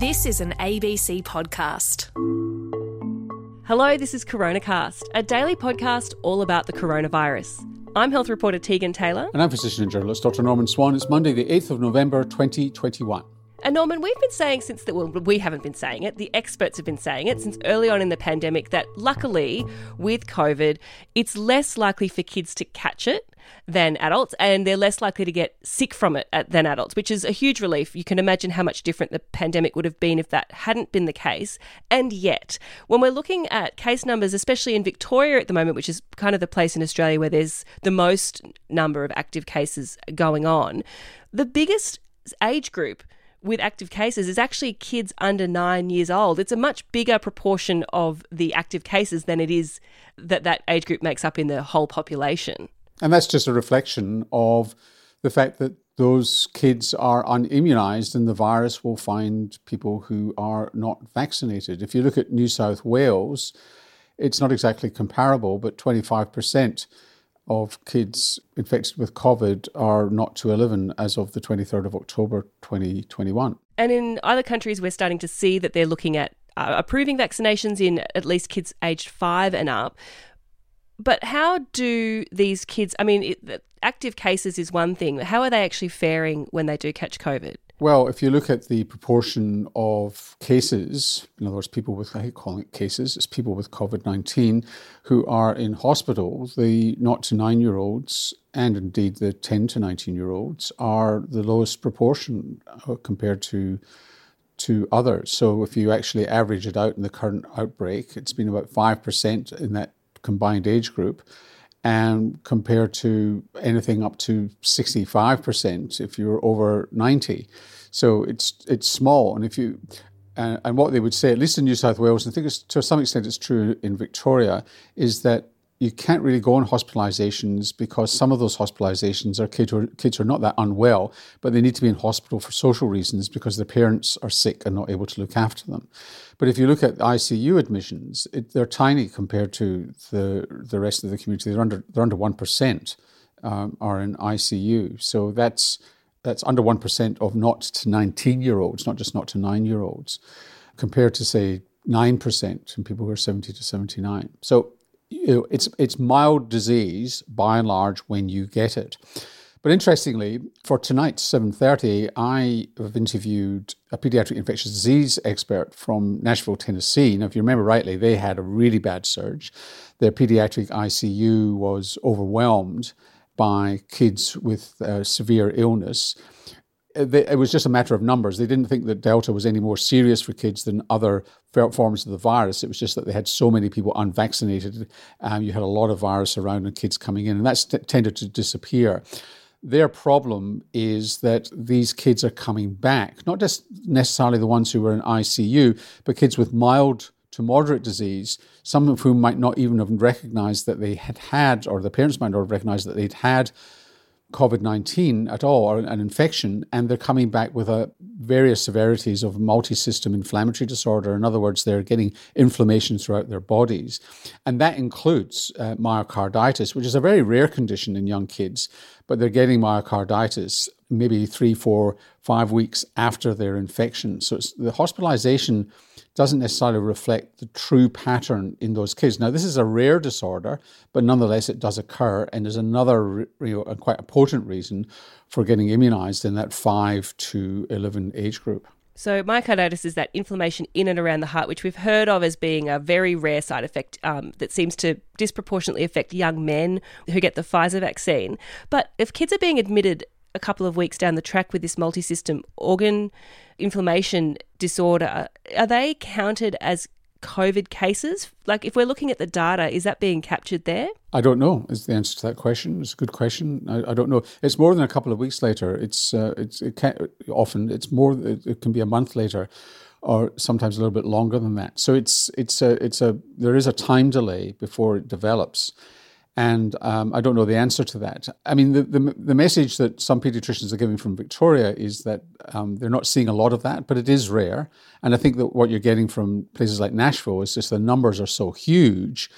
This is an ABC podcast. Hello, this is CoronaCast, a daily podcast all about the coronavirus. I'm health reporter Tegan Taylor. And I'm physician and journalist Dr. Norman Swan. It's Monday, the 8th of November, 2021. And Norman, we've been saying since that, well, we haven't been saying it, the experts have been saying it since early on in the pandemic that luckily with COVID, it's less likely for kids to catch it than adults, and they're less likely to get sick from it uh, than adults, which is a huge relief. You can imagine how much different the pandemic would have been if that hadn't been the case. And yet, when we're looking at case numbers, especially in Victoria at the moment, which is kind of the place in Australia where there's the most number of active cases going on, the biggest age group with active cases is actually kids under nine years old. It's a much bigger proportion of the active cases than it is that that age group makes up in the whole population. And that's just a reflection of the fact that those kids are unimmunized and the virus will find people who are not vaccinated. If you look at New South Wales, it's not exactly comparable, but 25% of kids infected with COVID are not to 11 as of the 23rd of October 2021. And in other countries, we're starting to see that they're looking at uh, approving vaccinations in at least kids aged five and up. But how do these kids, I mean, it, active cases is one thing, how are they actually faring when they do catch COVID? Well, if you look at the proportion of cases, in other words, people with, I hate calling it cases, it's people with COVID 19 who are in hospital, the not to nine year olds and indeed the 10 to 19 year olds are the lowest proportion uh, compared to to others. So if you actually average it out in the current outbreak, it's been about 5% in that combined age group and compared to anything up to 65% if you're over 90. So it's it's small, and if you uh, and what they would say, at least in New South Wales, and I think to some extent it's true in Victoria, is that you can't really go on hospitalizations because some of those hospitalizations are kids who are, kids who are not that unwell, but they need to be in hospital for social reasons because their parents are sick and not able to look after them. But if you look at ICU admissions, it, they're tiny compared to the the rest of the community. They're under they're under one percent um, are in ICU. So that's that's under one percent of not to nineteen year olds, not just not to nine year olds, compared to say nine percent in people who are seventy to seventy nine. So you know, it's it's mild disease by and large when you get it. But interestingly, for tonight's 7:30, I have interviewed a pediatric infectious disease expert from Nashville, Tennessee. Now, if you remember rightly, they had a really bad surge. Their pediatric ICU was overwhelmed by kids with uh, severe illness. Uh, it was just a matter of numbers. They didn't think that Delta was any more serious for kids than other forms of the virus. It was just that they had so many people unvaccinated. Um, you had a lot of virus around and kids coming in, and that's t- tended to disappear. Their problem is that these kids are coming back, not just necessarily the ones who were in ICU, but kids with mild to moderate disease, some of whom might not even have recognized that they had had, or the parents might not have recognized that they'd had COVID 19 at all, or an infection, and they're coming back with a various severities of multi system inflammatory disorder. In other words, they're getting inflammation throughout their bodies. And that includes uh, myocarditis, which is a very rare condition in young kids, but they're getting myocarditis maybe three, four, five weeks after their infection. So the hospitalization doesn't necessarily reflect the true pattern in those kids. Now, this is a rare disorder, but nonetheless, it does occur, and is another you know, quite a potent reason for getting immunized in that 5 to 11 age group. So, myocarditis is that inflammation in and around the heart, which we've heard of as being a very rare side effect um, that seems to disproportionately affect young men who get the Pfizer vaccine. But if kids are being admitted a couple of weeks down the track with this multi system organ inflammation disorder, are they counted as COVID cases? Like, if we're looking at the data, is that being captured there? I don't know. Is the answer to that question? It's a good question. I, I don't know. It's more than a couple of weeks later. It's uh, it's it can, often it's more. It, it, can be a month later, or sometimes a little bit longer than that. So it's it's a it's a there is a time delay before it develops. And um, I don't know the answer to that. I mean, the, the, the, message that some pediatricians are giving from Victoria is that um, they're not seeing a lot of that, but it is rare. And I think that what you're getting from places like Nashville is just the numbers are so huge,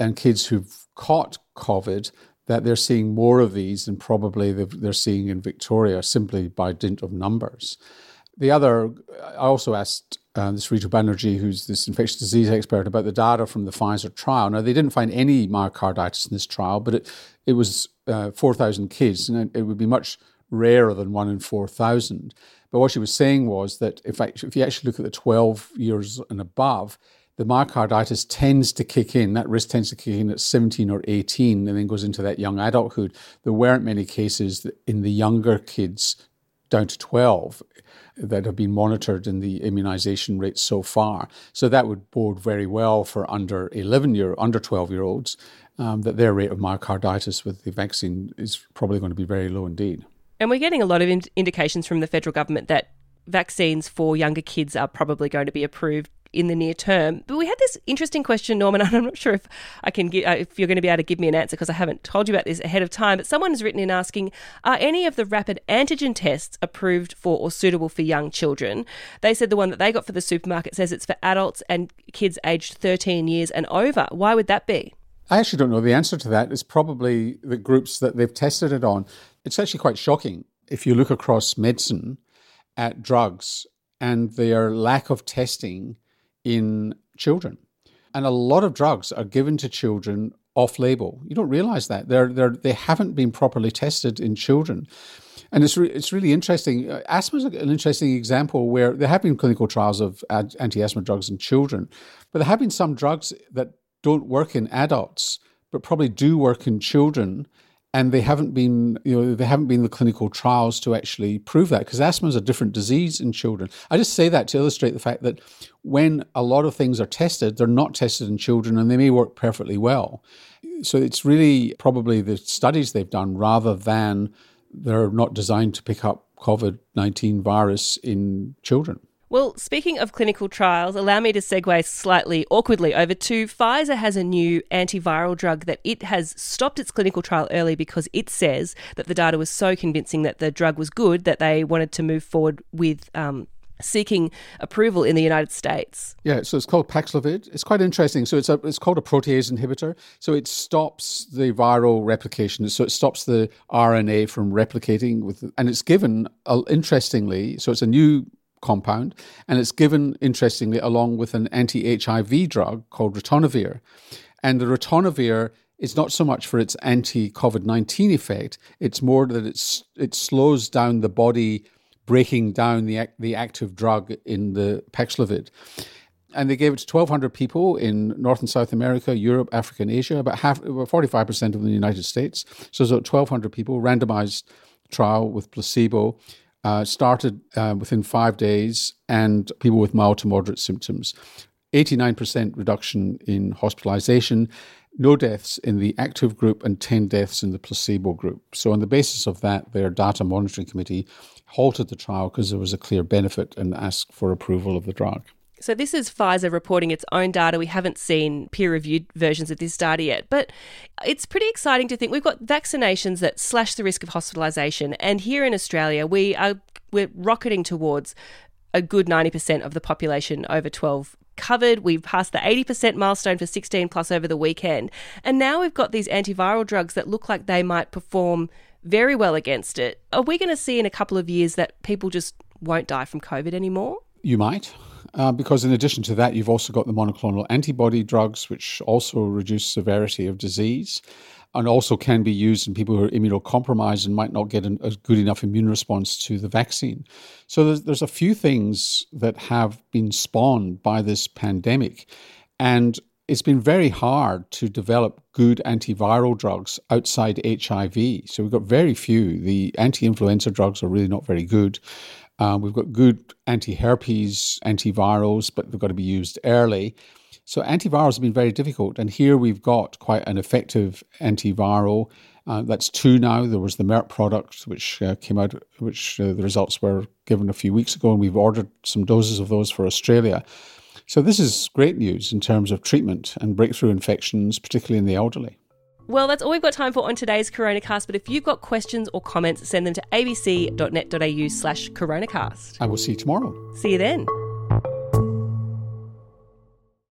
and kids who've caught COVID that they're seeing more of these than probably they're seeing in Victoria simply by dint of numbers. The other, I also asked uh, this Ritu Banerjee, who's this infectious disease expert, about the data from the Pfizer trial. Now, they didn't find any myocarditis in this trial, but it, it was uh, 4,000 kids, and it, it would be much rarer than one in 4,000. But what she was saying was that if, I, if you actually look at the 12 years and above, the myocarditis tends to kick in, that risk tends to kick in at 17 or 18 and then goes into that young adulthood. There weren't many cases in the younger kids down to 12 that have been monitored in the immunization rates so far. So that would bode very well for under 11 year, under 12 year olds, um, that their rate of myocarditis with the vaccine is probably going to be very low indeed. And we're getting a lot of in- indications from the federal government that vaccines for younger kids are probably going to be approved in the near term. But we had this interesting question, Norman. And I'm not sure if I can uh, if you're going to be able to give me an answer because I haven't told you about this ahead of time. But someone has written in asking, are any of the rapid antigen tests approved for or suitable for young children? They said the one that they got for the supermarket says it's for adults and kids aged 13 years and over. Why would that be? I actually don't know the answer to that. It's probably the groups that they've tested it on. It's actually quite shocking if you look across medicine at drugs and their lack of testing in children. And a lot of drugs are given to children off label. You don't realize that. They're, they're, they haven't been properly tested in children. And it's, re- it's really interesting. Uh, asthma is an interesting example where there have been clinical trials of ad- anti asthma drugs in children, but there have been some drugs that don't work in adults, but probably do work in children and they haven't been you know they haven't been the clinical trials to actually prove that because asthma is a different disease in children. I just say that to illustrate the fact that when a lot of things are tested they're not tested in children and they may work perfectly well. So it's really probably the studies they've done rather than they're not designed to pick up covid-19 virus in children well, speaking of clinical trials, allow me to segue slightly awkwardly over to Pfizer has a new antiviral drug that it has stopped its clinical trial early because it says that the data was so convincing that the drug was good that they wanted to move forward with um, seeking approval in the United States. Yeah, so it's called Paxlovid. It's quite interesting. So it's a, it's called a protease inhibitor. So it stops the viral replication. So it stops the RNA from replicating with, and it's given uh, interestingly. So it's a new compound, and it's given, interestingly, along with an anti HIV drug called ritonavir. And the ritonavir is not so much for its anti COVID 19 effect, it's more that it's, it slows down the body breaking down the, the active drug in the Paxlovid. And they gave it to 1,200 people in North and South America, Europe, Africa, and Asia, about half, about 45% of the United States. So it's about 1,200 people, randomized trial with placebo uh, started uh, within five days, and people with mild to moderate symptoms. 89% reduction in hospitalization, no deaths in the active group, and 10 deaths in the placebo group. So, on the basis of that, their data monitoring committee halted the trial because there was a clear benefit and asked for approval of the drug. So, this is Pfizer reporting its own data. We haven't seen peer reviewed versions of this data yet, but it's pretty exciting to think we've got vaccinations that slash the risk of hospitalisation. And here in Australia, we are we're rocketing towards a good 90% of the population over 12 covered. We've passed the 80% milestone for 16 plus over the weekend. And now we've got these antiviral drugs that look like they might perform very well against it. Are we going to see in a couple of years that people just won't die from COVID anymore? You might uh, because in addition to that, you've also got the monoclonal antibody drugs, which also reduce severity of disease and also can be used in people who are immunocompromised and might not get an, a good enough immune response to the vaccine. So there's, there's a few things that have been spawned by this pandemic. And it's been very hard to develop good antiviral drugs outside HIV. So we've got very few. The anti influenza drugs are really not very good. Uh, we've got good anti herpes antivirals, but they've got to be used early. So antivirals have been very difficult. And here we've got quite an effective antiviral. Uh, that's two now. There was the Merck product, which uh, came out, which uh, the results were given a few weeks ago, and we've ordered some doses of those for Australia. So this is great news in terms of treatment and breakthrough infections, particularly in the elderly. Well, that's all we've got time for on today's Coronacast. But if you've got questions or comments, send them to abc.net.au slash coronacast. I will see you tomorrow. See you then.